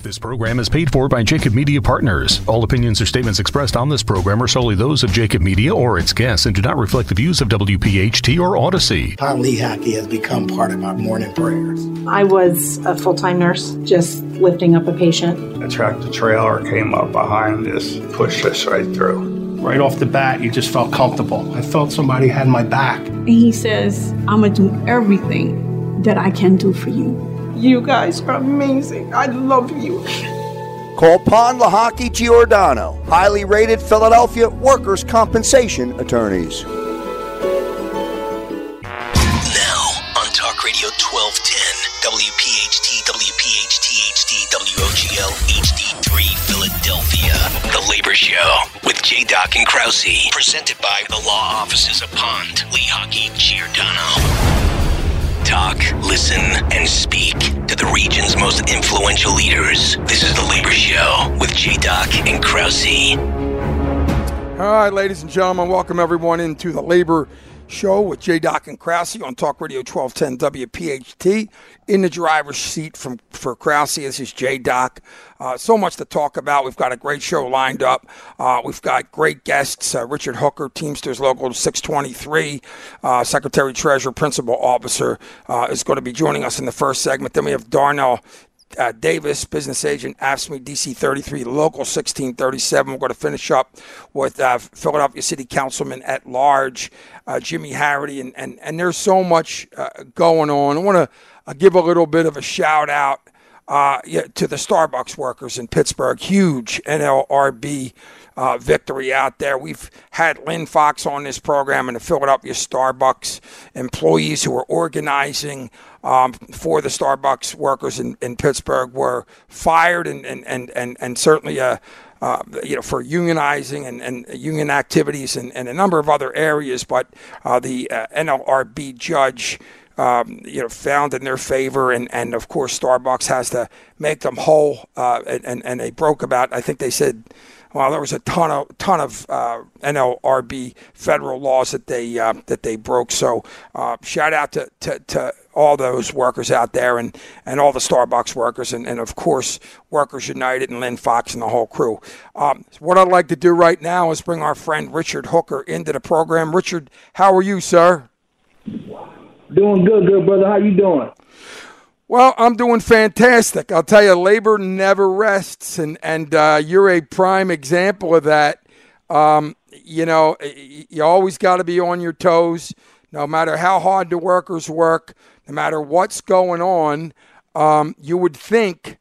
This program is paid for by Jacob Media Partners. All opinions or statements expressed on this program are solely those of Jacob Media or its guests and do not reflect the views of WPHT or Odyssey. Pond Lehocky has become part of my morning prayers. I was a full time nurse, just lifting up a patient. A tractor trailer came up behind us, pushed us right through. Right off the bat, you just felt comfortable. I felt somebody had my back. And he says, I'm going to do everything that I can do for you. You guys are amazing. I love you. Call Pond Lehocky Giordano, highly rated Philadelphia workers' compensation attorneys. Now on Talk Radio 1210, WPHT, WPHT HD, WOGL HD3 Philadelphia. The Labor Show with J. Doc and Krause, presented by the law offices of Pond, Lehocky, Giordano talk, listen, and speak to the region's most influential leaders. This is The Labor Show with J. Doc and Krause. All right, ladies and gentlemen, welcome everyone into The Labor Show with J. Doc and Krause on Talk Radio 1210 WPHT. In the driver's seat from for Krause, this is J. Doc. Uh, so much to talk about. We've got a great show lined up. Uh, we've got great guests. Uh, Richard Hooker, Teamsters Local 623, uh, Secretary Treasurer, Principal Officer, uh, is going to be joining us in the first segment. Then we have Darnell uh, Davis, business agent, AFSCME DC 33, local 1637. We're going to finish up with uh, Philadelphia City Councilman at large, uh, Jimmy Harrity, and, and, and there's so much uh, going on. I want to uh, give a little bit of a shout out uh, yeah, to the Starbucks workers in Pittsburgh. Huge NLRB uh, victory out there. We've had Lynne Fox on this program and the Philadelphia Starbucks employees who are organizing um, for the Starbucks workers in, in Pittsburgh were fired and, and, and, and, and certainly uh, uh, you know, for unionizing and, and union activities and, and, a number of other areas. But uh, the uh, NLRB judge um, you know, found in their favor. And, and of course, Starbucks has to make them whole. Uh, and, and they broke about, I think they said, well, there was a ton of ton of uh, NLRB federal laws that they uh, that they broke. So uh, shout out to, to, to, all those workers out there and, and all the Starbucks workers and, and of course Workers United and Lynne Fox and the whole crew. Um, what I'd like to do right now is bring our friend Richard Hooker into the program. Richard, how are you, sir? Doing good, good brother. How you doing? Well, I'm doing fantastic. I'll tell you, labor never rests, and and uh, you're a prime example of that. Um, you know, you always got to be on your toes, no matter how hard the workers work, no matter what's going on. Um, you would think,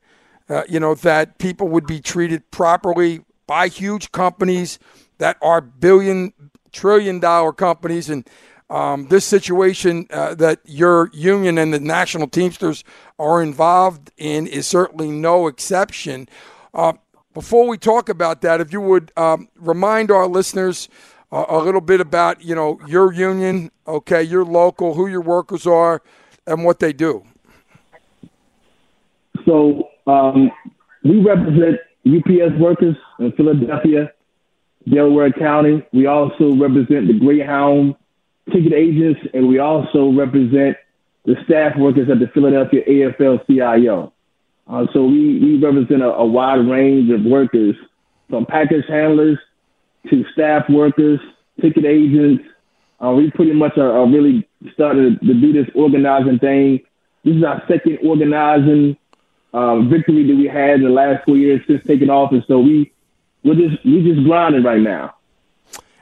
uh, you know, that people would be treated properly by huge companies that are billion, trillion dollar companies, and um, this situation uh, that your union and the national Teamsters are involved in is certainly no exception. Uh, before we talk about that, if you would um, remind our listeners uh, a little bit about you know your union, okay, your local, who your workers are, and what they do. So um, we represent UPS workers in Philadelphia, Delaware County. We also represent the Greyhound ticket agents, and we also represent the staff workers at the Philadelphia AFL-CIO. Uh, so we, we represent a, a, wide range of workers, from package handlers to staff workers, ticket agents. Uh, we pretty much are, are, really starting to do this organizing thing. This is our second organizing uh, victory that we had in the last four years since taking office. So we we're just we just grinding right now.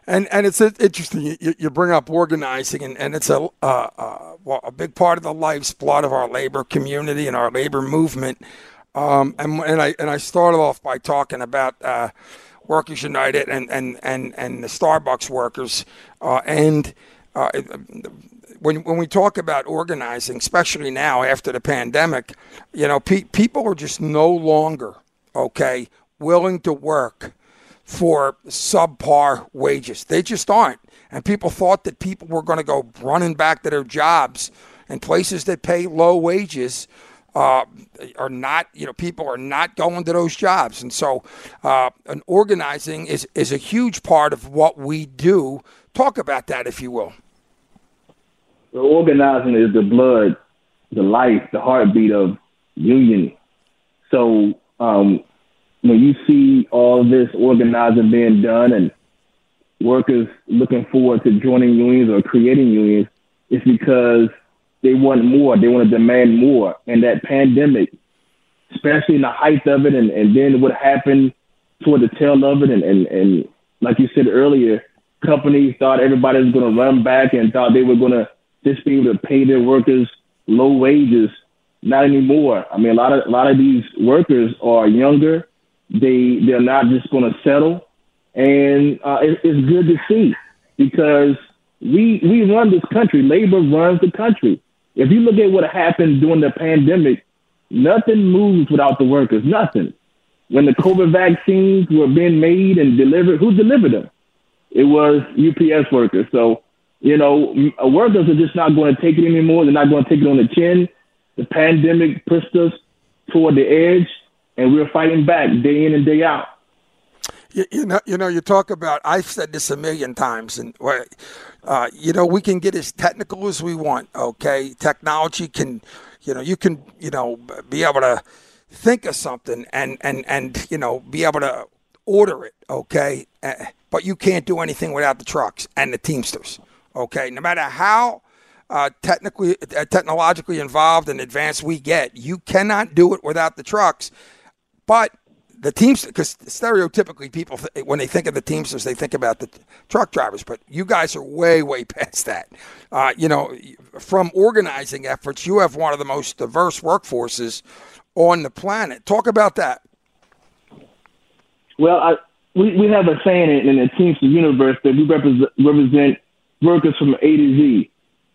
And and it's interesting you, you bring up organizing, and, and it's a uh, uh, well, a big part of the life's blood of our labor community and our labor movement. Um, and and I and I started off by talking about uh, Workers United and and and and the Starbucks workers. Uh, and uh, when when we talk about organizing, especially now after the pandemic, you know, pe- people are just no longer okay willing to work for subpar wages. They just aren't. And people thought that people were going to go running back to their jobs and places that pay low wages. Uh, are not, you know, people are not going to those jobs. And so, uh, an organizing is, is a huge part of what we do. Talk about that, if you will. The organizing is the blood, the life, the heartbeat of union. So Um, when you see all this organizing being done and workers looking forward to joining unions or creating unions, it's because they want more. They want to demand more. And that pandemic, especially in the height of it, and, and then what happened toward the tail of it, and, and, and like you said earlier, companies thought everybody was going to run back and thought they were going to just be able to pay their workers low wages. Not anymore. I mean, a lot of a lot of these workers are younger. They they're not just going to settle, and uh, it, it's good to see because we we run this country. Labor runs the country. If you look at what happened during the pandemic, nothing moves without the workers. Nothing. When the COVID vaccines were being made and delivered, who delivered them? It was UPS workers. So you know, workers are just not going to take it anymore. They're not going to take it on the chin. The pandemic pushed us toward the edge, and we're fighting back day in and day out. You, you know, you know, you talk about. I've said this a million times, and uh, you know, we can get as technical as we want. Okay, technology can, you know, you can, you know, be able to think of something and and and you know, be able to order it. Okay, uh, but you can't do anything without the trucks and the Teamsters. Okay, no matter how uh, technically, uh, technologically involved and advanced we get, you cannot do it without the trucks. But the teams, because stereotypically people, when they think of the Teamsters, they think about the truck drivers. But you guys are way, way past that. Uh, you know, from organizing efforts, you have one of the most diverse workforces on the planet. Talk about that. Well, I, we, we have a saying in, in the Teamsters universe that we represent, represent workers from A to Z,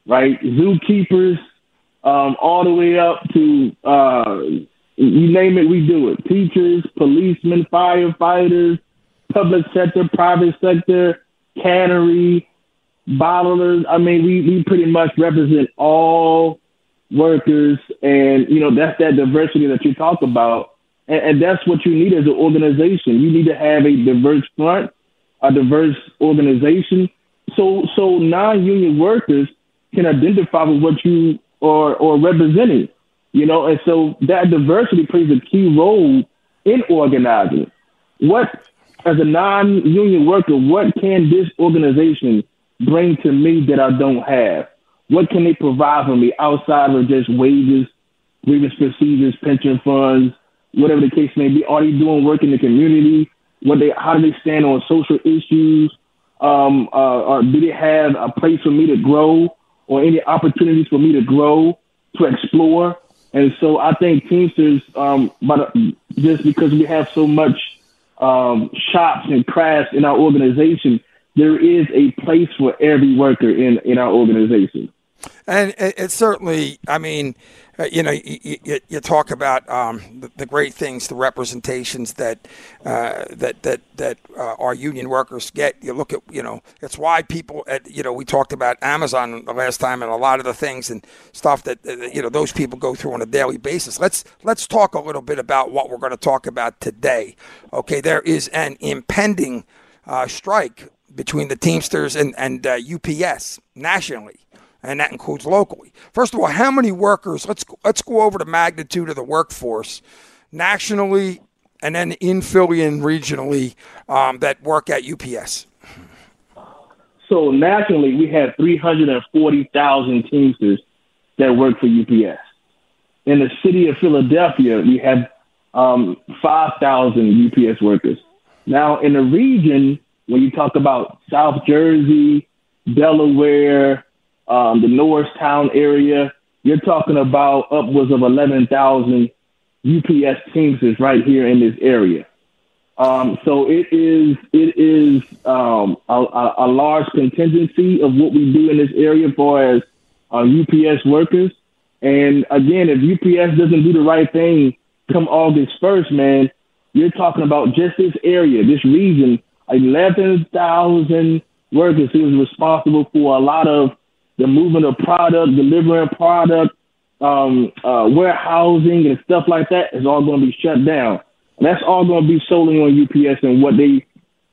right? Zookeepers, um, all the way up to uh, you name it, we do it. Teachers, policemen, firefighters, public sector, private sector, cannery, bottlers. I mean, we, we pretty much represent all workers, and you know that's that diversity that you talk about, and, and that's what you need as an organization. You need to have a diverse front, a diverse organization, so so non-union workers can identify with what you are or representing, you know, and so that diversity plays a key role in organizing. What as a non-union worker, what can this organization bring to me that I don't have? What can they provide for me outside of just wages, grievance procedures, pension funds, whatever the case may be? Are they doing work in the community? What they, how do they stand on social issues? um, uh, or do they have a place for me to grow or any opportunities for me to grow, to explore? And so I think Teamsters, um, but uh, just because we have so much um, shops and crafts in our organization, there is a place for every worker in, in our organization. And it, it certainly, I mean, uh, you know, you, you, you talk about um, the, the, great things, the representations that uh, that that that uh, our union workers get. You look at, you know, it's why people, at, you know, we talked about Amazon the last time, and a lot of the things and stuff that uh, you know those people go through on a daily basis. Let's let's talk a little bit about what we're going to talk about today. Okay, there is an impending uh, strike between the Teamsters and and UPS uh, nationally and that includes locally. First of all, how many workers? Let's let's go over the magnitude of the workforce nationally, and then in Philly and regionally um, that work at UPS. So nationally, we have 340,000 Teamsters that work for UPS. In the city of Philadelphia, we have um, 5,000 UPS workers. Now, in the region, when you talk about South Jersey, Delaware, um, the Norristown area, you're talking about upwards of 11,000 UPS Teamsters right here in this area. Um, so it is it is um, a, a, large contingency of what we do in this area for as uh, UPS workers. And again, if UPS doesn't do the right thing come August 1st, man, you're talking about just this area, this region, 11,000 workers who is responsible for a lot of the movement of product, delivering product, um, uh, warehousing and stuff like that is all going to be shut down. And that's all going to be solely on UPS and what they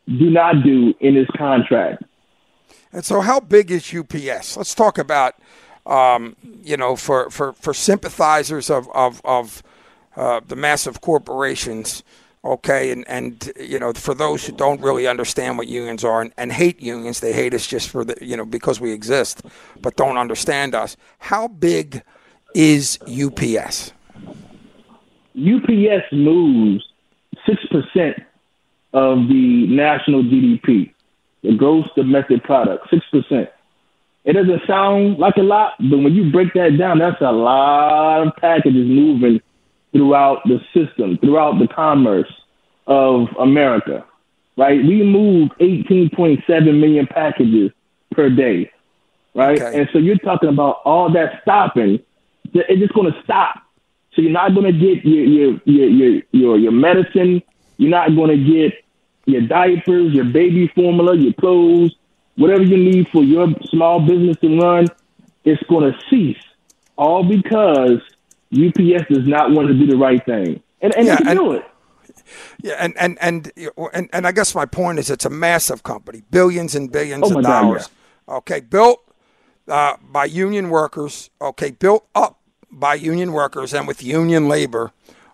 do not do in this contract. And so, how big is UPS? Let's talk about, um, you know, for, for, for sympathizers of, of, of uh, the massive corporations. Okay, and and you know, for those who don't really understand what unions are and, and hate unions, they hate us just for the you know because we exist, but don't understand us. How big is UPS? UPS moves six percent of the national GDP, the gross domestic product, six percent. It doesn't sound like a lot, but when you break that down, that's a lot of packages moving throughout the system, throughout the commerce of America. Right? We move 18.7 million packages per day. Right? Okay. And so you're talking about all that stopping. It's just going to stop. So you're not going to get your your your your your, your medicine. You're not going to get your diapers, your baby formula, your clothes, whatever you need for your small business to run. It's going to cease, all because UPS does not want to do the right thing, and and yeah, they can and, do it. Yeah, and and, and and and I guess my point is, it's a massive company, billions and billions oh of dollars. God, yeah. Okay, built uh, by union workers. Okay, built up by union workers and with union labor.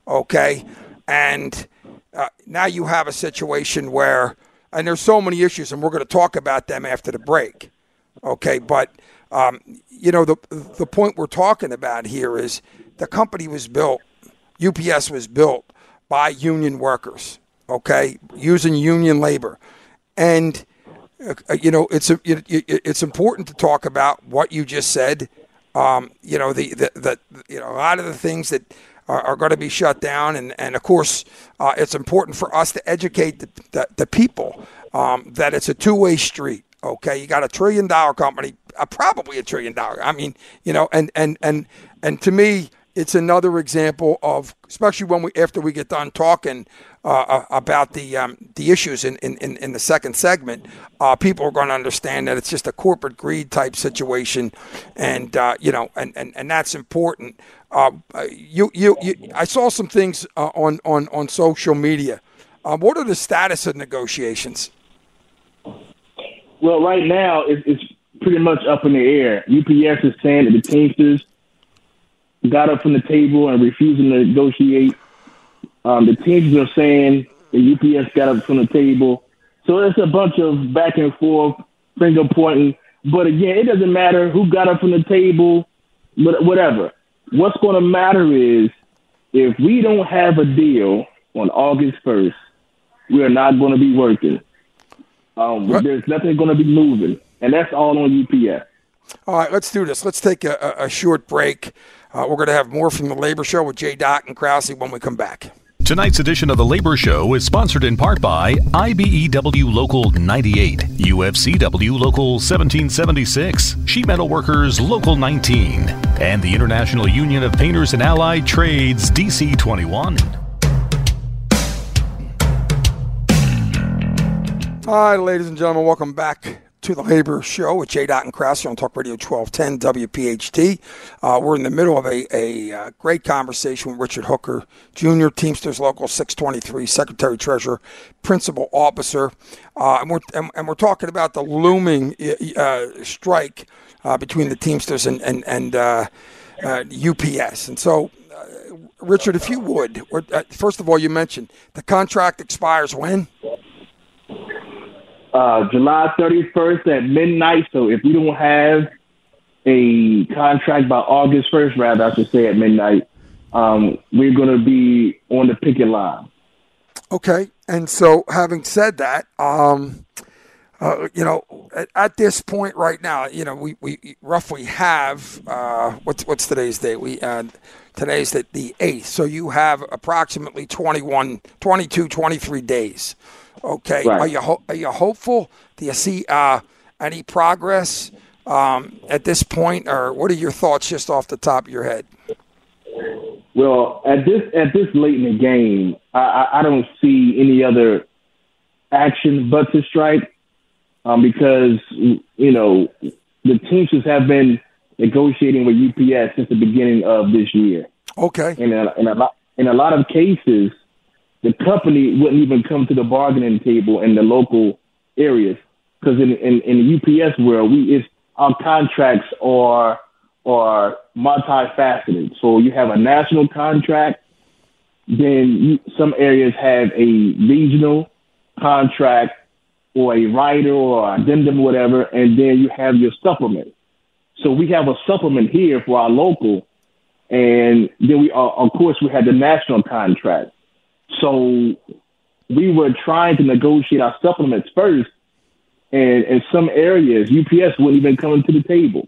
Okay, and uh, now you have a situation where, and there's so many issues, and we're going to talk about them after the break. Okay, but um, you know the the point we're talking about here is the company was built, UPS was built by union workers. Okay, using union labor, and uh, you know it's a, it, it's important to talk about what you just said. Um, you know the, the the you know a lot of the things that are, are going to be shut down. And, and of course, uh, it's important for us to educate the, the, the people um, that it's a two way street. Okay, you got a trillion dollar company, uh, probably a trillion dollar. I mean, you know, and and and and to me, it's another example of, especially when we after we get done talking uh, uh about the um, the issues in, in, in the second segment, uh, people are going to understand that it's just a corporate greed type situation, and uh, you know, and, and, and that's important. Uh, you, you, you, I saw some things uh, on, on, on social media. What are the status of negotiations? Well, right now it's pretty much up in the air. UPS is saying that the Teamsters got up from the table and refusing to negotiate. Um, the Teamsters are saying the UPS got up from the table. So it's a bunch of back and forth, finger pointing. But again, it doesn't matter who got up from the table, but whatever what's going to matter is if we don't have a deal on August 1st, we are not going to be working. Um, there's nothing going to be moving, and that's all on UPS. All right, let's do this. Let's take a, a short break. Uh, we're going to have more from the Labor Show with Jay Doc and Krause when we come back. Tonight's edition of The Labor Show is sponsored in part by IBEW Local 98, UFCW Local 1776, Sheet Metal Workers Local 19, and the International Union of Painters and Allied Trades DC 21. All right, ladies and gentlemen, welcome back to the Labor Show with J. Doc and Krause on Talk Radio 1210 WPHT. Uh, we're in the middle of a, a, a, uh, great conversation with Richard Hooker, Junior Teamsters Local 623, Secretary Treasurer, Principal Officer, uh, and, we're, and, and, we're talking about the looming uh, uh strike uh, between the Teamsters and and, and UPS. And so, Richard, if you would, first of all, you mentioned the contract expires when uh, July 31st at midnight. So if we don't have a contract by August 1st, rather, I should say at midnight, um, we're going to be on the picket line. Okay. And so, having said that, um, uh, you know, at, at, this point right now, you know, we, we roughly have uh, what's what's today's date? We uh, today's the, the 8th. So you have approximately 21, 22, 23 days Okay, right. are you ho- are you hopeful? Do you see uh, any progress um, at this point, or what are your thoughts just off the top of your head? Well, at this at this late in the game, I, I don't see any other action but to strike, um, because you know the Teamsters have been negotiating with UPS since the beginning of this year. Okay, and in a, in a lot in a lot of cases, the company wouldn't even come to the bargaining table in the local areas because in, in, in the UPS world, we it's, our contracts are are multifaceted. So you have a national contract, then you, some areas have a regional contract or a rider or addendum, whatever, and then you have your supplement. So we have a supplement here for our local, and then we, uh, of course, we had the national contract. So we were trying to negotiate our supplements first, and in some areas, UPS wouldn't even come to the table.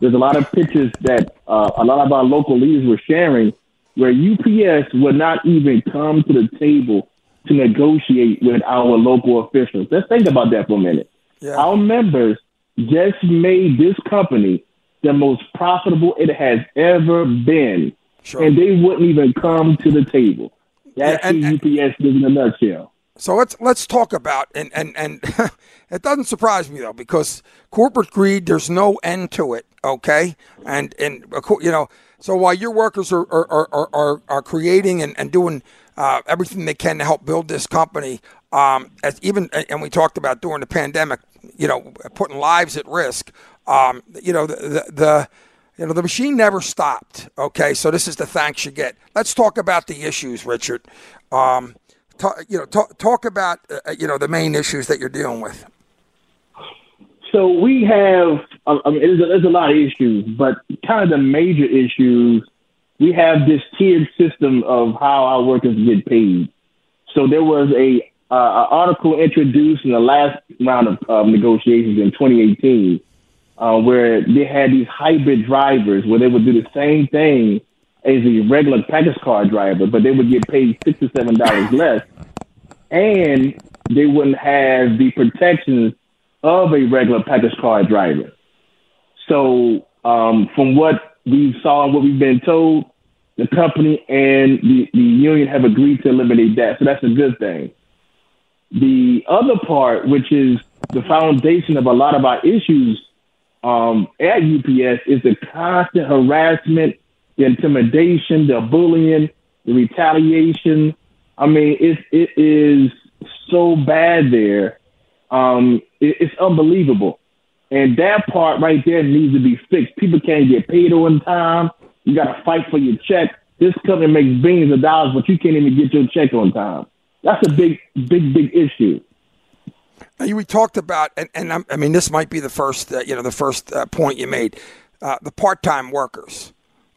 There's a lot of pictures that uh, a lot of our local leaders were sharing where UPS would not even come to the table to negotiate with our local officials. Let's think about that for a minute. Yeah. Our members just made this company the most profitable it has ever been, sure. and they wouldn't even come to the table. That's yeah, and, UPS in a nutshell. So let's let's talk about and and and it doesn't surprise me though because corporate greed there's no end to it okay and and you know so while your workers are are are are, are creating and, and doing uh, everything they can to help build this company um, as even and we talked about during the pandemic you know putting lives at risk um, you know the, the, the you know the machine never stopped okay so this is the thanks you get let's talk about the issues richard um, talk, you know, talk, talk about uh, uh, you know the main issues that you're dealing with. So we have, I mean, there's a, there's a lot of issues, but kind of the major issues, we have this tiered system of how our workers get paid. So there was a uh, article introduced in the last round of uh, negotiations in 2018, uh, where they had these hybrid drivers where they would do the same thing as a regular package car driver, but they would get paid six to seven dollars less, and they wouldn't have the protections of a regular package car driver. So, um, from what we saw and what we've been told, the company and the, the union have agreed to eliminate that. So that's a good thing. The other part, which is the foundation of a lot of our issues um, at UPS, is the constant harassment the intimidation, the bullying, the retaliation. I mean, it it is so bad there. Um, it, it's unbelievable, and that part right there needs to be fixed. People can't get paid on time. You got to fight for your check. This company makes billions of dollars, but you can't even get your check on time. That's a big, big, big issue. You we talked about, and, and I mean, this might be the first, uh, you know, the first uh, point you made, uh, the part-time workers.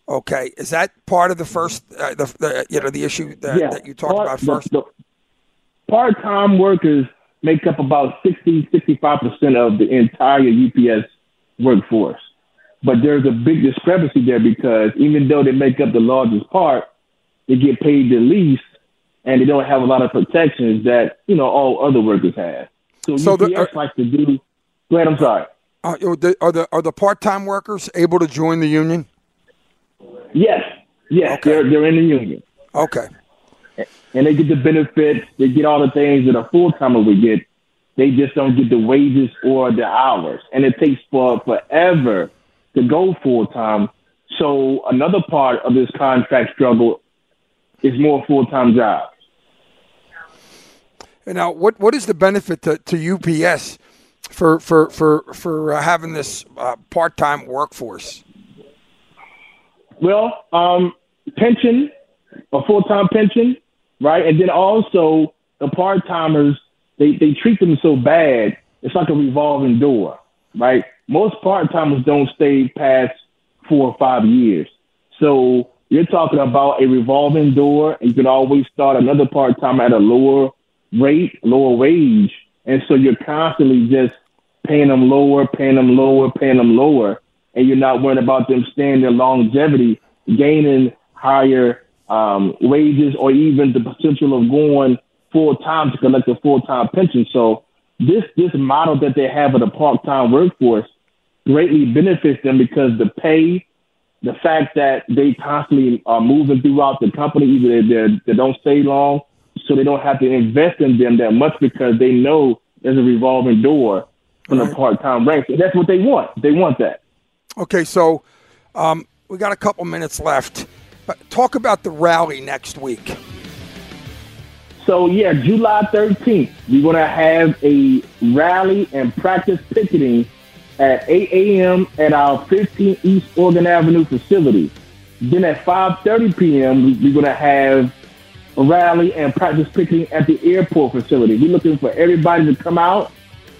Okay, is that part of the first, uh, the, the, you know, the issue that, yeah. that you talked part, about first? The, the part-time workers make up about 60, 65 percent of the entire UPS workforce, but there's a big discrepancy there because even though they make up the largest part, they get paid the least, and they don't have a lot of protections that you know all other workers have. So, so UPS the, uh, likes to do. Go ahead. I'm sorry. Uh, are the are the, are the part-time workers able to join the union? Yes, yes, okay. they're they're in the union. Okay. And they get the benefits. They get all the things that a full timer would get. They just don't get the wages or the hours, and it takes for forever to go full time. So another part of this contract struggle is more full time jobs. Now, what what is the benefit to, to UPS for for for for uh, having this uh, part time workforce? Well, um, pension, a full time pension, right? And then also the part timers, they, they treat them so bad, it's like a revolving door, right? Most part timers don't stay past four or five years. So you're talking about a revolving door, and you can always start another part time at a lower rate, lower wage. And so you're constantly just paying them lower, paying them lower, paying them lower and you're not worried about them staying their longevity, gaining higher um, wages, or even the potential of going full time to collect a full time pension. So this this model that they have of the part time workforce greatly benefits them because the pay, the fact that they constantly are moving throughout the company, either they they don't stay long, so they don't have to invest in them that much because they know there's a revolving door from right. the part time ranks. that's what they want. They want that. Okay, so um, we got a couple minutes left. But talk about the rally next week. So yeah, July 13th, we're gonna have a rally and practice picketing at 8 a.m. at our 15 East Oregon Avenue facility. Then at 5:30 p.m., we're gonna have rally and practice picketing at the airport facility. We're looking for everybody to come out,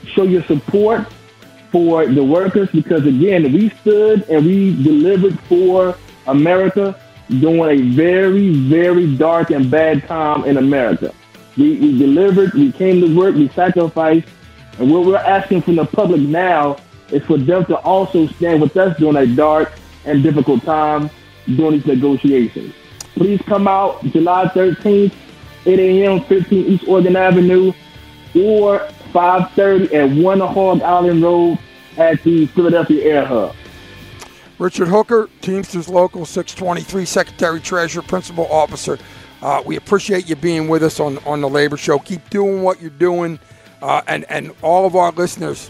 show your support for the workers because, again, we stood and we delivered for America during a very, very dark and bad time in America. We, we delivered, we came to work, we sacrificed, and what we're asking from the public now is for them to also stand with us during a dark and difficult time during these negotiations. Please come out July 13th, 8 a.m., 15 East Oregon Avenue, or 5:30 at One Hog Island Road at the Philadelphia Air Hub. Richard Hooker, Teamsters Local 623, Secretary Treasurer, Principal Officer. Uh, we appreciate you being with us on, on the Labor Show. Keep doing what you're doing. Uh, and, and all of our listeners,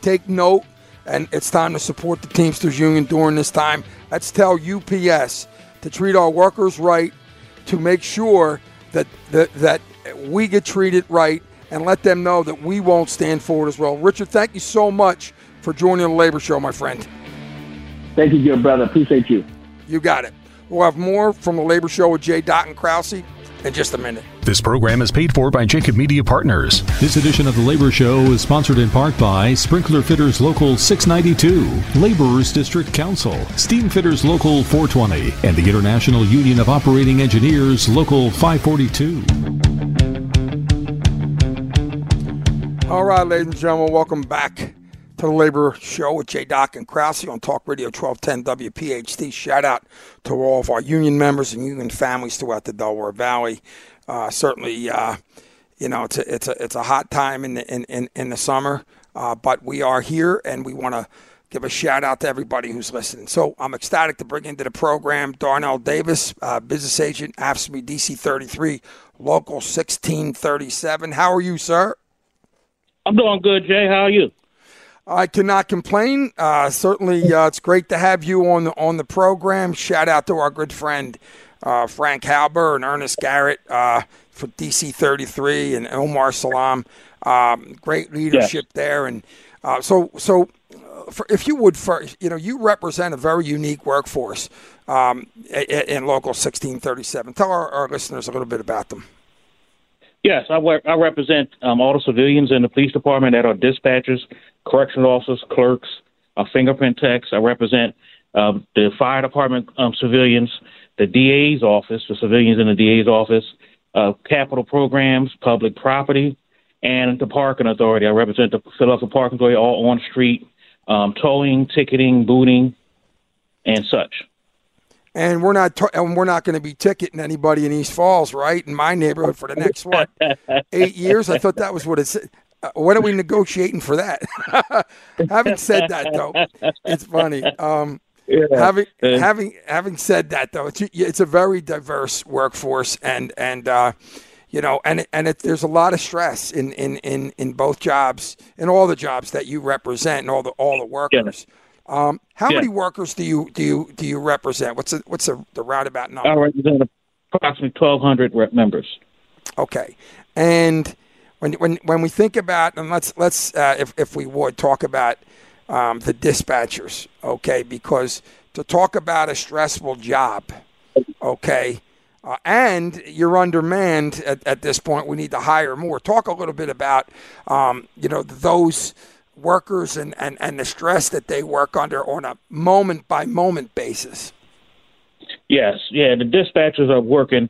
take note. And it's time to support the Teamsters Union during this time. Let's tell UPS to treat our workers right, to make sure that, that, that we get treated right, and let them know that we won't stand for it as well. Richard, thank you so much for joining the Labor Show, my friend. Thank you, good brother. Appreciate you. You got it. We'll have more from the Labor Show with Jay Doc and Krause in just a minute. This program is paid for by Jacob Media Partners. This edition of the Labor Show is sponsored in part by Sprinkler Fitters Local 692, Laborers District Council, Steam Fitters Local 420, and the International Union of Operating Engineers Local 542. All right, ladies and gentlemen, welcome back to the Labor Show with Jay Doc and Krause on Talk Radio 1210 WPHT. Shout out to all of our union members and union families throughout the Delaware Valley. Uh, certainly, uh, you know, it's a, it's a it's a hot time in the in, in, in the summer, uh, but we are here and we want to give a shout out to everybody who's listening. So I'm ecstatic to bring into the program Darnell Davis, uh, business agent, AFSCME DC 33, local 1637. How are you, sir? I'm doing good, Jay. How are you? I cannot complain. Uh, certainly, uh, it's great to have you on the on the program. Shout out to our good friend uh, Frank Halber and Ernest Garrett uh, for DC 33 and Omar Salam. Um, great leadership yes. there, and uh, so so. Uh, for, if you would, for, you know, you represent a very unique workforce um, in, in local 1637. Tell our, our listeners a little bit about them. Yes, I, work, I represent um, all the civilians in the police department that are dispatchers, correctional officers, clerks, uh, fingerprint techs. I represent uh, the fire department um, civilians, the DA's office, the civilians in the DA's office, uh, capital programs, public property, and the parking authority. I represent the Philadelphia Parking Authority, all on street, um, towing, ticketing, booting, and such and we're not and we're not going to be ticketing anybody in East Falls, right? In my neighborhood for the next what eight years. I thought that was what it's. Uh, when are we negotiating for that? having said that, though, it's funny. Um, yeah. Having having having said that, though, it's it's a very diverse workforce, and and uh, you know, and and it, there's a lot of stress in, in in in both jobs, in all the jobs that you represent, and all the all the workers. Yeah. Um, how many workers do you do you do you represent? What's the, what's the, the roundabout number? I represent approximately twelve hundred members. Okay, and when when when we think about and let's let's uh, if if we would talk about um, the dispatchers, okay, because to talk about a stressful job, okay. Uh, and you're undermanned at, at this point. We need to hire more. Talk a little bit about, um, you know, those workers and, and, and the stress that they work under on a moment by moment basis. Yes, yeah, the dispatchers are working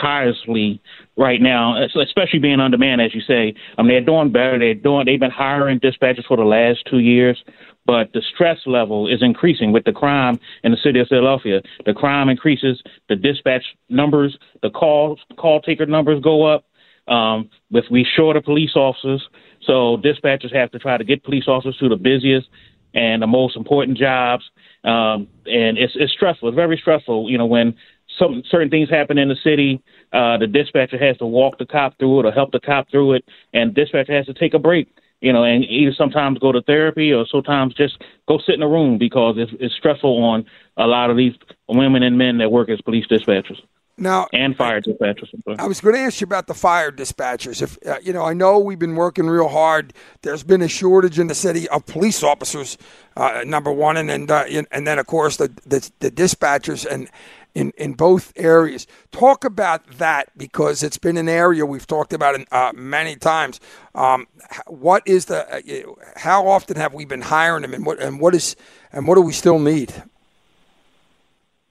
tirelessly right now, especially being on demand, as you say. I mean, they're doing better. They're doing. They've been hiring dispatchers for the last two years, but the stress level is increasing with the crime in the city of Philadelphia. The crime increases, the dispatch numbers, the call call taker numbers go up. Um, with we shorter police officers, so dispatchers have to try to get police officers to the busiest and the most important jobs. Um, and it's, it's stressful. It's very stressful, you know, when some certain things happen in the city, uh, the dispatcher has to walk the cop through it or help the cop through it, and dispatcher has to take a break, you know, and either sometimes go to therapy or sometimes just go sit in a room because it's, it's stressful on a lot of these women and men that work as police dispatchers. Now and fire dispatchers. I was going to ask you about the fire dispatchers. If uh, you know, I know we've been working real hard. There's been a shortage in the city of police officers, uh, number one, and then uh, and then of course the, the, the dispatchers and in, in both areas. Talk about that because it's been an area we've talked about uh, many times. Um, what is the? Uh, how often have we been hiring them, and what and what is and what do we still need?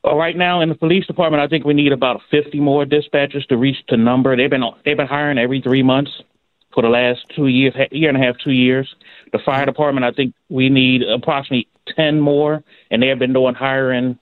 Well, right now in the police department, I think we need about 50 more dispatchers to reach the number. They've been they've been hiring every three months for the last two years, year and a half, two years. The fire department, I think we need approximately 10 more, and they have been doing hiring.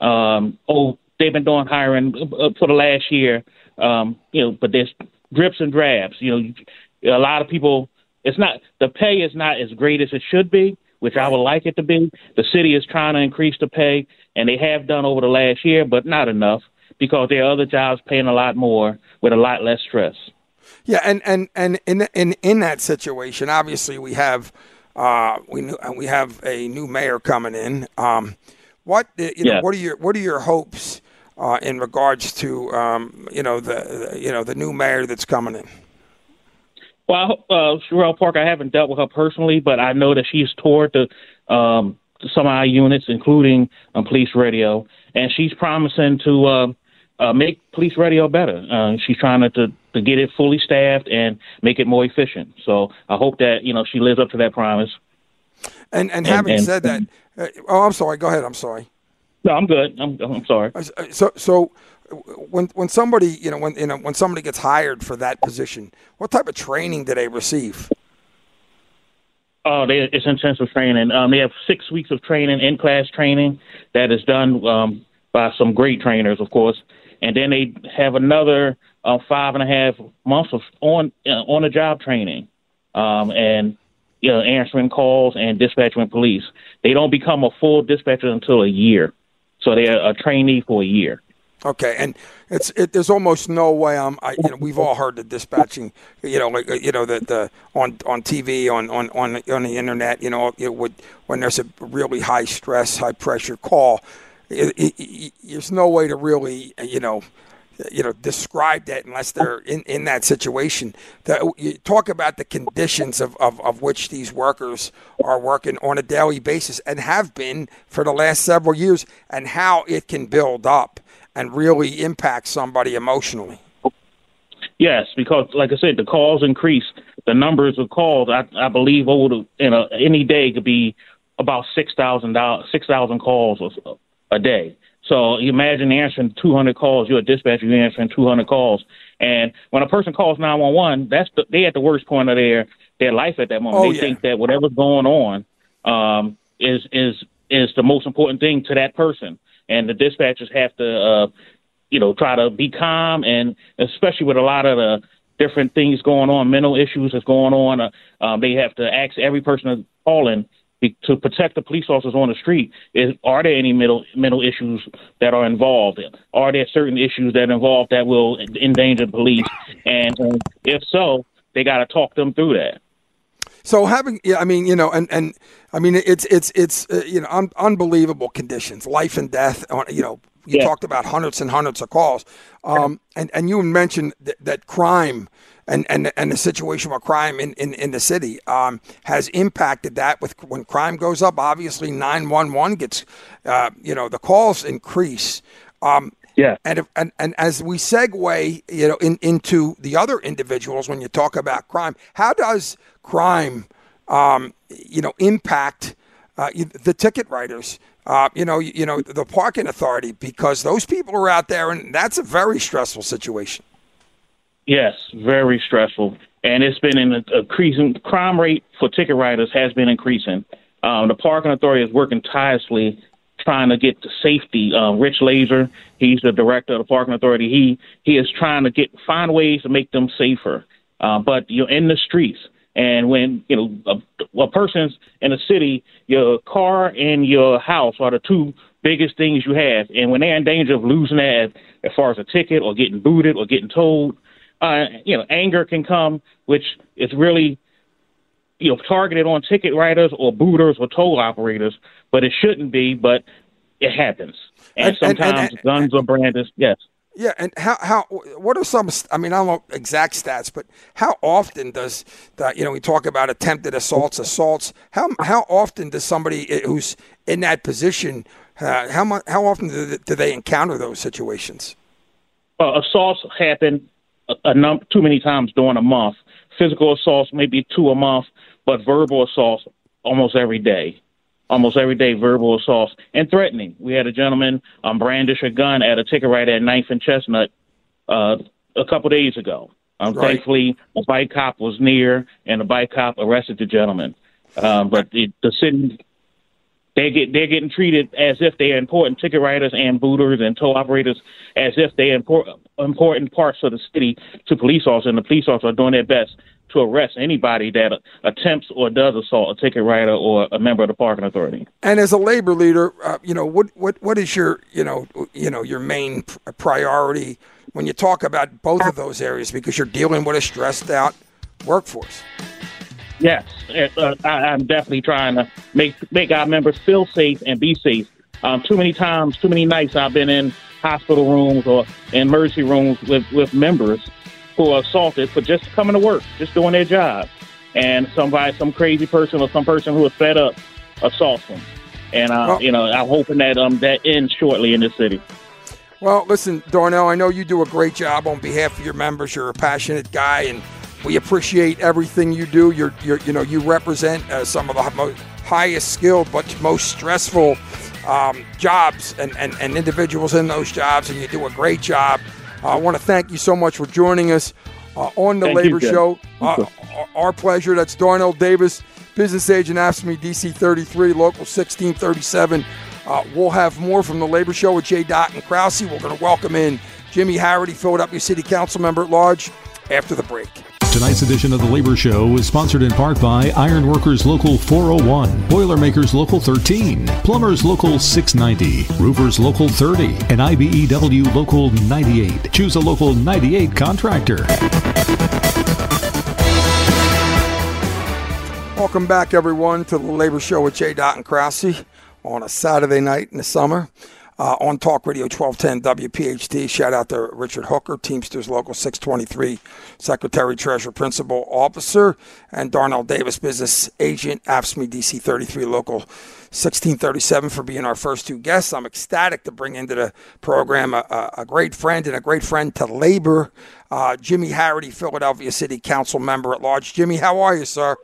Um, oh, they've been doing hiring uh, for the last year. Um, you know, but there's drips and drabs. You know, a lot of people. It's not the pay is not as great as it should be, which I would like it to be. The city is trying to increase the pay, and they have done over the last year, but not enough because there are other jobs paying a lot more with a lot less stress. Yeah, and and and in in in that situation, obviously we have uh, we we have a new mayor coming in. Um, what you know, yeah. what are your what are your hopes uh, in regards to um, you know the, the, you know the new mayor that's coming in? Well, uh, Cherelle Parker, I haven't dealt with her personally, but I know that she's toured the um, some of our units, including um, police radio, and she's promising to uh, uh, make police radio better. Uh, she's trying to, to to get it fully staffed and make it more efficient. So I hope that you know she lives up to that promise. And and having and, and, said that, uh, oh, I'm sorry. Go ahead. I'm sorry. No, I'm good. I'm I'm sorry. So so when when somebody you know when you know when somebody gets hired for that position, what type of training do they receive? Oh, they, it's intensive training. Um, they have six weeks of training, in class training, that is done um, by some great trainers, of course, and then they have another uh, five and a half months of on uh, on the job training, um, and you know, answering calls and dispatching police. They don't become a full dispatcher until a year, so they're a trainee for a year. Okay, and it's it, there's almost no way I'm. I, you know, we've all heard the dispatching. You know, like uh, you know that the on on TV on on on on the internet. You know, it would when there's a really high stress, high pressure call. It, it, there's no way to really you know you know describe that unless they're in, in that situation that you talk about the conditions of, of, of which these workers are working on a daily basis and have been for the last several years and how it can build up and really impact somebody emotionally. Yes, because like I said, the calls increase. The numbers of calls, I, I believe, over the, in a, any day could be about six thousand dollars, six thousand calls a, a day. So you imagine answering 200 calls. You're a dispatcher. You're answering 200 calls, and when a person calls 911, that's the, they at the worst point of their their life at that moment. Oh, they yeah. think that whatever's going on um, is is is the most important thing to that person and the dispatchers have to, uh, you know, try to be calm, and especially with a lot of the different things going on, mental issues that's going on, uh, um, they have to ask every person that's calling to protect the police officers on the street is are there any mental mental issues that are involved are there certain issues that involve that will endanger the police and uh, if so they got to talk them through that so having, yeah, I mean, you know, and and I mean, it's it's it's uh, you know, un- unbelievable conditions, life and death. You know, you yeah. talked about hundreds and hundreds of calls, um, and and you mentioned th- that crime and, and and the situation with crime in, in, in the city um, has impacted that. With when crime goes up, obviously nine one one gets, uh, you know, the calls increase. Um, yeah. And, if, and and as we segue, you know, in, into the other individuals when you talk about crime, how does crime, um, you know, impact uh, the ticket writers? Uh, you know, you, you know, the parking authority because those people are out there, and that's a very stressful situation. Yes, very stressful, and it's been an increasing crime rate for ticket writers has been increasing. Um, the parking authority is working tirelessly trying to get the safety. Uh, Rich Lazer, he's the director of the parking authority. He he is trying to get find ways to make them safer. Uh, but you're in the streets, and when you know a, a person's in a city, your car and your house are the two biggest things you have. And when they're in danger of losing that, as far as a ticket or getting booted or getting towed, uh, you know, anger can come, which is really you know targeted on ticket writers or booters or toll operators, but it shouldn't be. But it happens, and, and sometimes and, and, guns are brandished. Yes. Yeah, and how how what are some? I mean, I don't know exact stats, but how often does that? You know, we talk about attempted assaults, assaults. How how often does somebody who's in that position Uh, how much? How often do they, do they encounter those situations? Uh, assaults happen a, a num- too many times during a month. Physical assaults maybe two a month, but verbal assaults almost every day. Almost every day, verbal assaults and threatening. We had a gentleman um, brandish a gun at a ticket right at Ninth and Chestnut uh, a couple days ago. Um, Right. Thankfully, a bike cop was near, and the bike cop arrested the gentleman. Um, but the, the city, they get they're getting treated as if they are important ticket writers and booters and tow operators, as if they are impor- important parts of the city to police officers, and the police officers are doing their best to arrest anybody that attempts or does assault a ticket writer or a member of the parking authority. And as a labor leader, uh, you know what what what is your you know you know your main pr- priority when you talk about both of those areas because you're dealing with a stressed out workforce. Yes, uh, I, I'm definitely trying to make make our members feel safe and be safe. Um, too many times, too many nights, I've been in hospital rooms or in emergency rooms with with members who are assaulted for just coming to work, just doing their job, and somebody, some crazy person or some person who is fed up, assaults them. And uh, Well- you know, I'm hoping that um that ends shortly in this city. Well, listen, Darnell, I know you do a great job on behalf of your members. You're a passionate guy, and we appreciate everything you do. You're, you're you know, you represent uh, some of the most highest skilled but most stressful um, jobs and, and, and individuals in those jobs, and you do a great job. Uh, I want to thank you so much for joining us uh, on the Thank Labor Jim. Show. Uh, our- pleasure. That's Darnell Davis, business agent, AFSCME DC 33, local 1637. Uh, we'll have more from the Labor Show with Jay Doc and Krause. We're going to welcome in Jimmy Harrity, Philadelphia City Council member at large, after the break. Tonight's edition of The Labor Show is sponsored in part by Ironworkers Local 401, Boilermakers Local 13, Plumbers Local 690, Roofers Local 30, and IBEW Local 98. Choose a Local 98 contractor. Welcome back, everyone, to the Labor Show with Jay Doc and Krause on a Saturday night in the summer. Uh, on Talk Radio 1210 WPHT. Shout out to Richard Hooker, Teamsters Local 623, Secretary, Treasurer, Principal Officer, and Darnell Davis, Business Agent, AFSCME DC 33 Local 1637 for being our first two guests. I'm ecstatic to bring into the program a, a, a great friend and a great friend to labor, uh, Jimmy Harrity, Philadelphia City Council member at large. Jimmy, how are you, sir?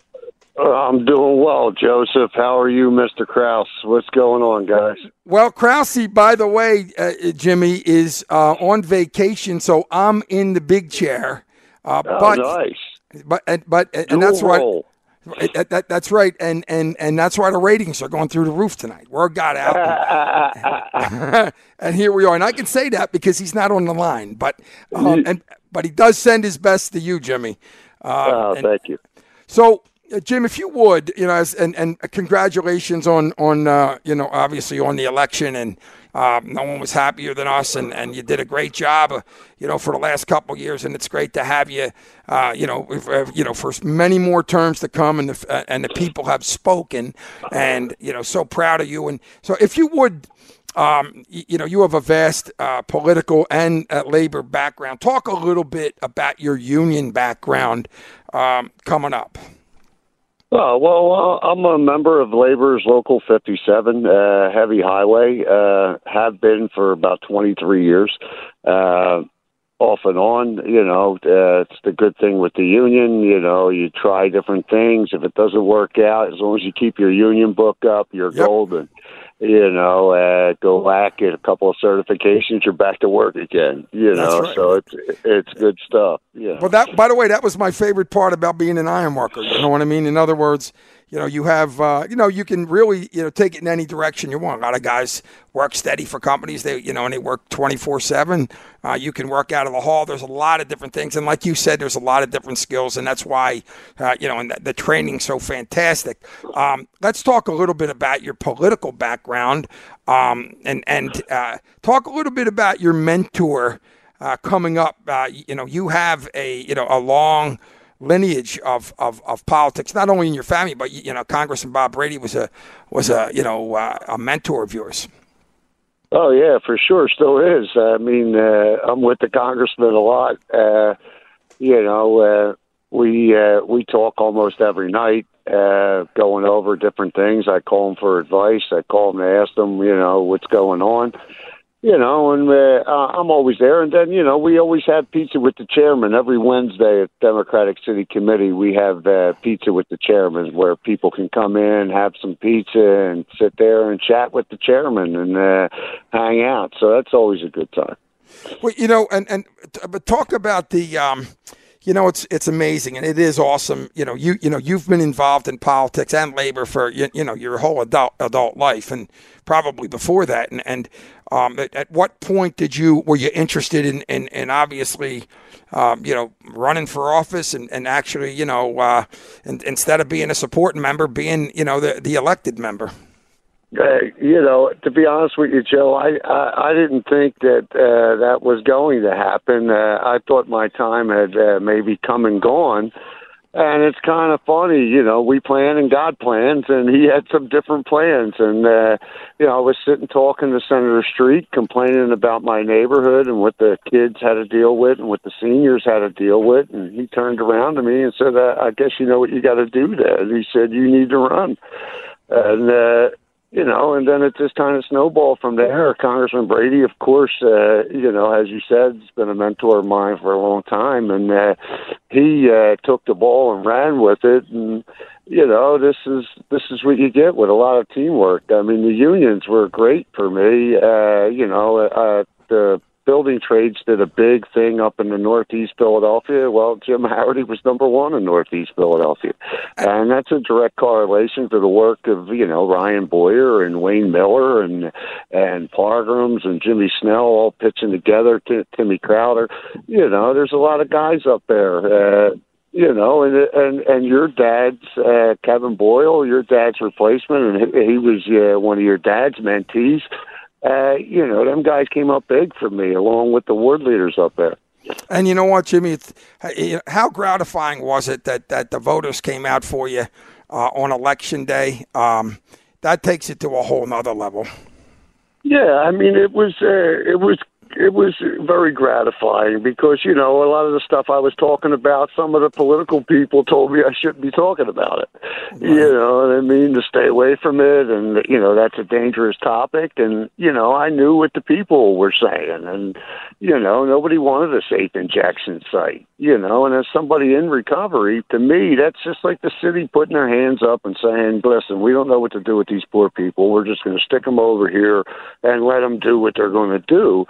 Uh, I'm doing well, Joseph. How are you, Mr. Kraus? What's going on, guys? Well, Krause, by the way, uh, Jimmy is uh, on vacation, so I'm in the big chair. Uh, Oh, but, nice. But and, but and, that's why. role. That, that, that's right, and, and and that's why the ratings are going through the roof tonight. Word got out, and here we are. And I can say that because he's not on the line, but um, and but he does send his best to you, Jimmy. Uh, Oh, and- thank you. so, Jim, if you would, you know, and and congratulations on on uh, you know obviously on the election, and uh, no one was happier than us, and, and you did a great job, uh, you know, for the last couple years, and it's great to have you, uh, you know, uh, you know, for many more terms to come, and the uh, and the people have spoken, and you know, so proud of you, and so if you would. Um, you, know, you have a vast uh, political and uh, labor background. Talk a little bit about your union background um, coming up. Oh, well, uh, I'm a member of Laborers' Local 57, uh, Heavy Highway. Uh, have been for about 23 years. Uh, off and on, you know, uh, it's the good thing with the union. You know, you try different things. If it doesn't work out, as long as you keep your union book up, you're golden. You know, uh, go back, get a couple of certifications, you're back to work again. You know, right. so it's it's good stuff. Yeah. Well, that by the way, that was my favorite part about being an iron worker. You know what I mean? In other words, you know, you have, uh, you know, you can really, you know, take it in any direction you want. A lot of guys work steady for companies. They, you know, and they work twenty four seven. Uh, You can work out of the hall. There's a lot of different things, and like you said, there's a lot of different skills, and that's why, uh, you know, and the, the training's so fantastic. Um, let's talk a little bit about your political background, um, and and uh, talk a little bit about your mentor uh, coming up. Uh, you know, you have a you know a long lineage of, of, of politics, not only in your family, but you know, Congressman Bob Brady was a was a you know uh, a mentor of yours. Oh yeah, for sure, still is. I mean, uh, I'm with the congressman a lot. Uh, you know, uh, we uh, we talk almost every night, uh, going over different things. I call him for advice. I call him to ask him, you know, what's going on. You know, and uh, I'm always there. And then, you know, we always have pizza with the chairman every Wednesday at Democratic City Committee. We have uh, pizza with the chairman, where people can come in, have some pizza, and sit there and chat with the chairman and uh, hang out. So that's always a good time. Well, you know, and and but talk about the. Um, you know, it's it's amazing and it is awesome. You know, you you know you've been involved in politics and labor for you, you know your whole adult adult life and probably before that. And and um, at, at, what point did you were you interested in in, in obviously um, you know running for office and, and actually you know uh, and, instead of being a supporting member, being you know the the elected member. Uh, you know, to be honest with you, Joe, I I, I didn't think that uh, that was going to happen. Uh, I thought my time had uh, maybe come and gone. And it's kind of funny, you know, we plan and God plans, and he had some different plans. And, uh, you know, I was sitting talking to Senator Street, complaining about my neighborhood and what the kids had to deal with and what the seniors had to deal with. And he turned around to me and said, uh, I guess you know what you got to do there. And he said, You need to run. And, uh, you know, and then it just kind of snowballed from there. Congressman Brady, of course, uh, you know, as you said, has been a mentor of mine for a long time, and uh, he uh, took the ball and ran with it. And you know, this is this is what you get with a lot of teamwork. I mean, the unions were great for me. Uh, you know, uh, the building trades did a big thing up in the Northeast Philadelphia. Well, Jim Harrity was number one in Northeast Philadelphia, and that's a direct correlation to the work of you know Ryan Boyer and Wayne Miller and and Pargrams and Jimmy Snell all pitching together. T- Timmy Crowder, you know, there's a lot of guys up there. Uh, you know, and and and your dad's uh, Kevin Boyle, your dad's replacement, and he, he was uh, one of your dad's mentees uh, you know, them guys came up big for me, along with the ward leaders up there. And you know what, Jimmy? how gratifying was it that, that the voters came out for you uh, on election day? Um, that takes it to a whole nother level. Yeah, I mean, it was uh, it was it was very gratifying because you know a lot of the stuff I was talking about, some of the political people told me I shouldn't be talking about it. Right. You know, what I mean to stay away from it, and you know that's a dangerous topic. And you know, I knew what the people were saying, and you know, nobody wanted a safe injection site. You know, and as somebody in recovery, to me, that's just like the city putting their hands up and saying, "Listen, we don't know what to do with these poor people. We're just going to stick them over here and let them do what they're going to do."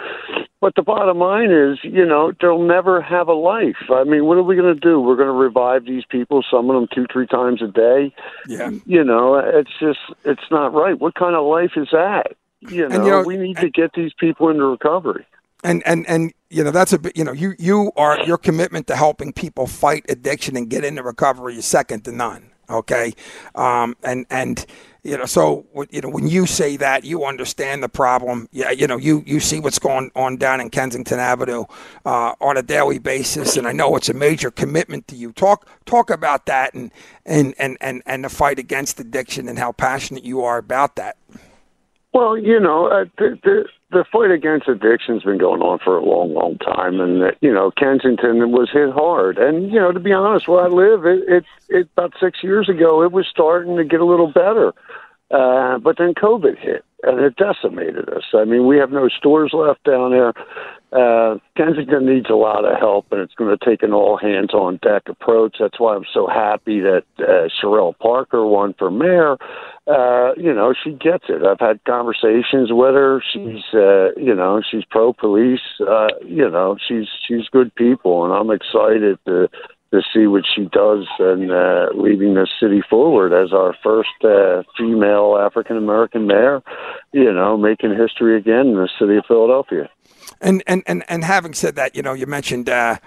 But the bottom line is, you know, they'll never have a life. I mean, what are we going to do? We're going to revive these people, some of them two, three times a day. Yeah. You know, it's just, it's not right. What kind of life is that? You know, you know we need to get these people into recovery. And and and you know that's a bit. You know, you you are your commitment to helping people fight addiction and get into recovery is second to none. Okay, um, and and you know, so you know when you say that, you understand the problem. Yeah, you know, you you see what's going on down in Kensington Avenue uh, on a daily basis, and I know it's a major commitment to you. Talk talk about that and and and and and the fight against addiction and how passionate you are about that. Well, you know, uh, the, the the fight against addiction's been going on for a long, long time, and uh, you know, Kensington was hit hard. And you know, to be honest, where I live, it, it, it about six years ago, it was starting to get a little better. Uh, but then COVID hit and it decimated us. I mean, we have no stores left down there. Uh, Kensington needs a lot of help, and it's going to take an all hands on deck approach. That's why I'm so happy that uh, Cherelle Parker won for mayor. Uh, you know, she gets it. I've had conversations with her. She's, uh, you know, she's pro police. Uh, you know, she's she's good people, and I'm excited to to see what she does and uh, leading the city forward as our first uh, female African American mayor. You know, making history again in the city of Philadelphia. And and and, and having said that, you know, you mentioned uh,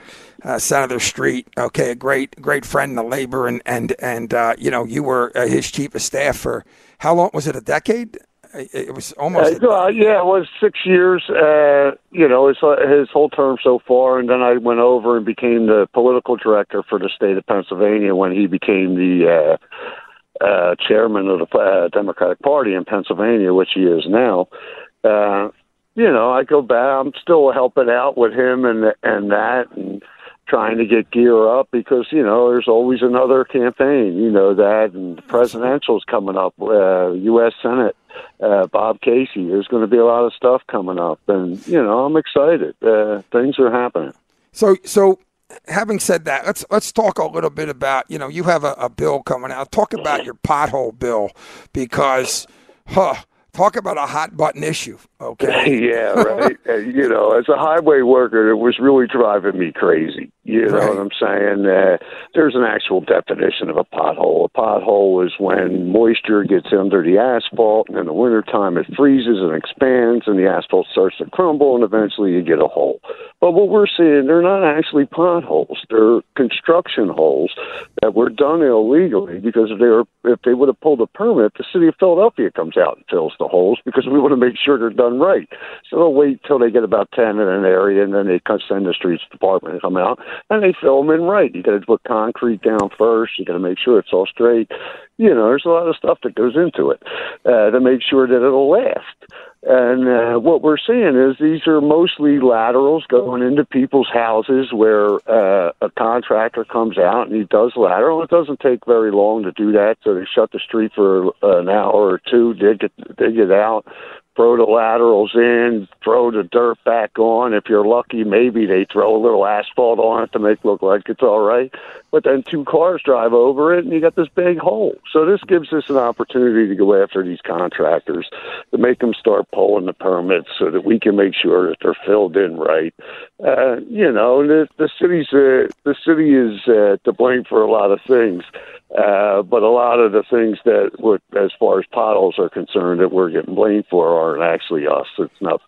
uh, Senator Street. Okay, a great great friend in the labor, and and and uh, you know, you were uh, his chief of staff for how long? Was it a decade? It was almost. Uh, yeah, it was six years. Uh, you know, his his whole term so far, and then I went over and became the political director for the state of Pennsylvania when he became the uh, uh, chairman of the uh, Democratic Party in Pennsylvania, which he is now. Uh, you know, I go back. I'm still helping out with him and and that, and trying to get gear up because you know there's always another campaign. You know that, and the presidential's coming up, uh, U.S. Senate. Uh, Bob Casey. There's going to be a lot of stuff coming up, and you know I'm excited. Uh, things are happening. So, so having said that, let's let's talk a little bit about you know you have a, a bill coming out. Talk about your pothole bill because, huh, talk about a hot button issue. Okay. yeah, right. you know, as a highway worker, it was really driving me crazy. You know right. what I'm saying? Uh, there's an actual definition of a pothole. A pothole is when moisture gets under the asphalt, and in the wintertime it freezes and expands, and the asphalt starts to crumble, and eventually you get a hole. But what we're seeing, they're not actually potholes. They're construction holes that were done illegally because if they were, if they would have pulled a permit, the city of Philadelphia comes out and fills the holes because we want to make sure they're done right. So they'll wait till they get about ten in an area, and then they send the streets department to come out and they fill them in right. You got to put concrete down first. You got to make sure it's all straight. You know, there's a lot of stuff that goes into it uh, to make sure that it'll last. And uh, what we're seeing is these are mostly laterals going into people's houses where uh, a contractor comes out and he does lateral. It doesn't take very long to do that, so they shut the street for an hour or two, dig it, dig it out, throw the laterals in, throw the dirt back on. If you're lucky, maybe they throw a little asphalt on it to make it look like it's all right. But then two cars drive over it, and you got this big hole. So this gives us an opportunity to go after these contractors to make them start pulling the permits so that we can make sure that they're filled in right. Uh, you know, the, the city's uh, the city is uh, to blame for a lot of things. Uh, but a lot of the things that, as far as potholes are concerned, that we're getting blamed for aren't actually us. It's not,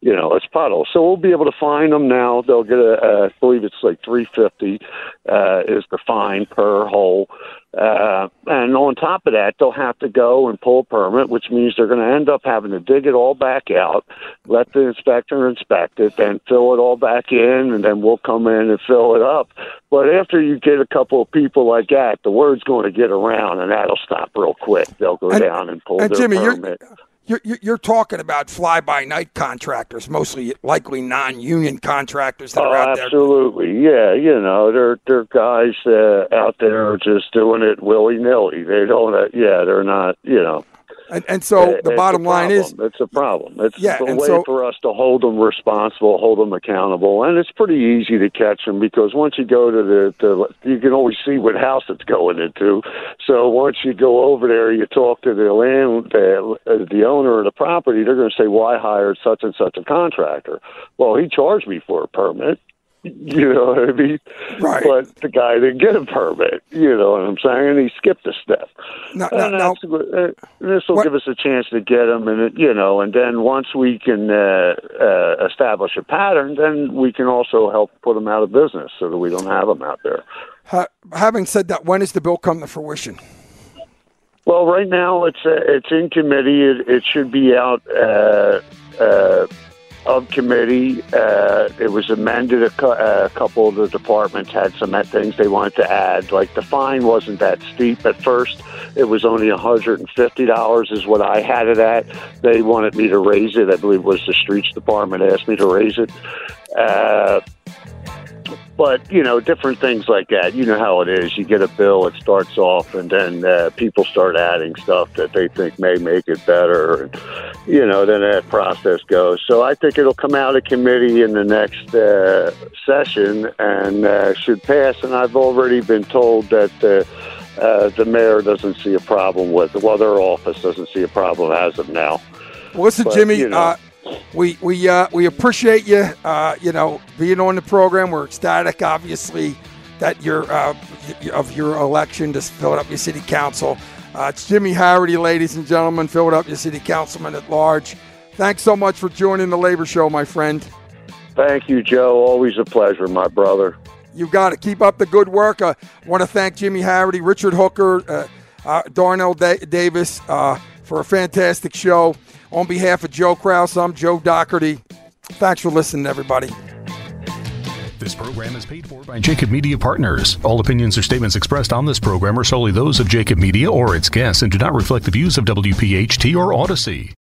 you know, it's potholes. So we'll be able to find them now. They'll get a, uh, believe it's like three fifty uh, is the fine per hole. Uh, and on top of that, they'll have to go and pull a permit, which means they're going to end up having to dig it all back out, let the inspector inspect it, then fill it all back in, and then we'll come in and fill it up. But after you get a couple of people like that, the word's going to get around, and that'll stop real quick. They'll go and, down and pull and their Jimmy, permit. You're- you're, you're talking about fly by night contractors, mostly likely non union contractors that oh, are out there. Absolutely, yeah. You know, they're they're guys uh, out there just doing it willy nilly. They don't, uh, yeah, they're not, you know. And, and so the bottom line is, it's a problem. It's yeah, a way so, for us to hold them responsible, hold them accountable, and it's pretty easy to catch them because once you go to the, the you can always see what house it's going into. So once you go over there, you talk to the land, the, the owner of the property. They're going to say, "Why well, hired such and such a contractor?" Well, he charged me for a permit. You know what I mean? Right. But the guy didn't get a permit. You know what I'm saying? And he skipped a step. No, no, no. This will give us a chance to get him, and it, you know, and then once we can uh, uh, establish a pattern, then we can also help put him out of business so that we don't have him out there. Ha- having said that, when does the bill come to fruition? Well, right now it's uh, it's in committee. It, it should be out. Uh, uh, of committee. Uh, it was amended. A, cu- a, couple of the departments had some things they wanted to add. Like the fine wasn't that steep at first. It was only $150 is what I had it at. They wanted me to raise it. I believe it was the streets department asked me to raise it. Uh, but you know different things like that. You know how it is. You get a bill it starts off and then uh, people start adding stuff that they think may make it better. And you know then that process goes. So i think it'll come out of committee in the next uh, session and uh, should pass. And i've already been told that uh, uh, the mayor doesn't see a problem with it. Well their office doesn't see a problem as of now. Well, listen But, jimmy you know. uh, we we uh, we appreciate you, uh, you know, being on the program. We're ecstatic, obviously, that you're uh, of your election to Philadelphia City Council. Uh, it's Jimmy Harrity, ladies and gentlemen, Philadelphia City Councilman at large. Thanks so much for joining the Labor Show, my friend. thank you joe always a pleasure my brother You got to keep up the good work. I want to thank Jimmy Harrity, Richard Hooker, uh, uh, Darnell da- Davis uh, for a fantastic show. On behalf of Joe Kraus, I'm Joe Doherty. Thanks for listening, everybody. This program is paid for by Jacob Media Partners. All opinions or statements expressed on this program are solely those of Jacob Media or its guests and do not reflect the views of WPHT or Audacy.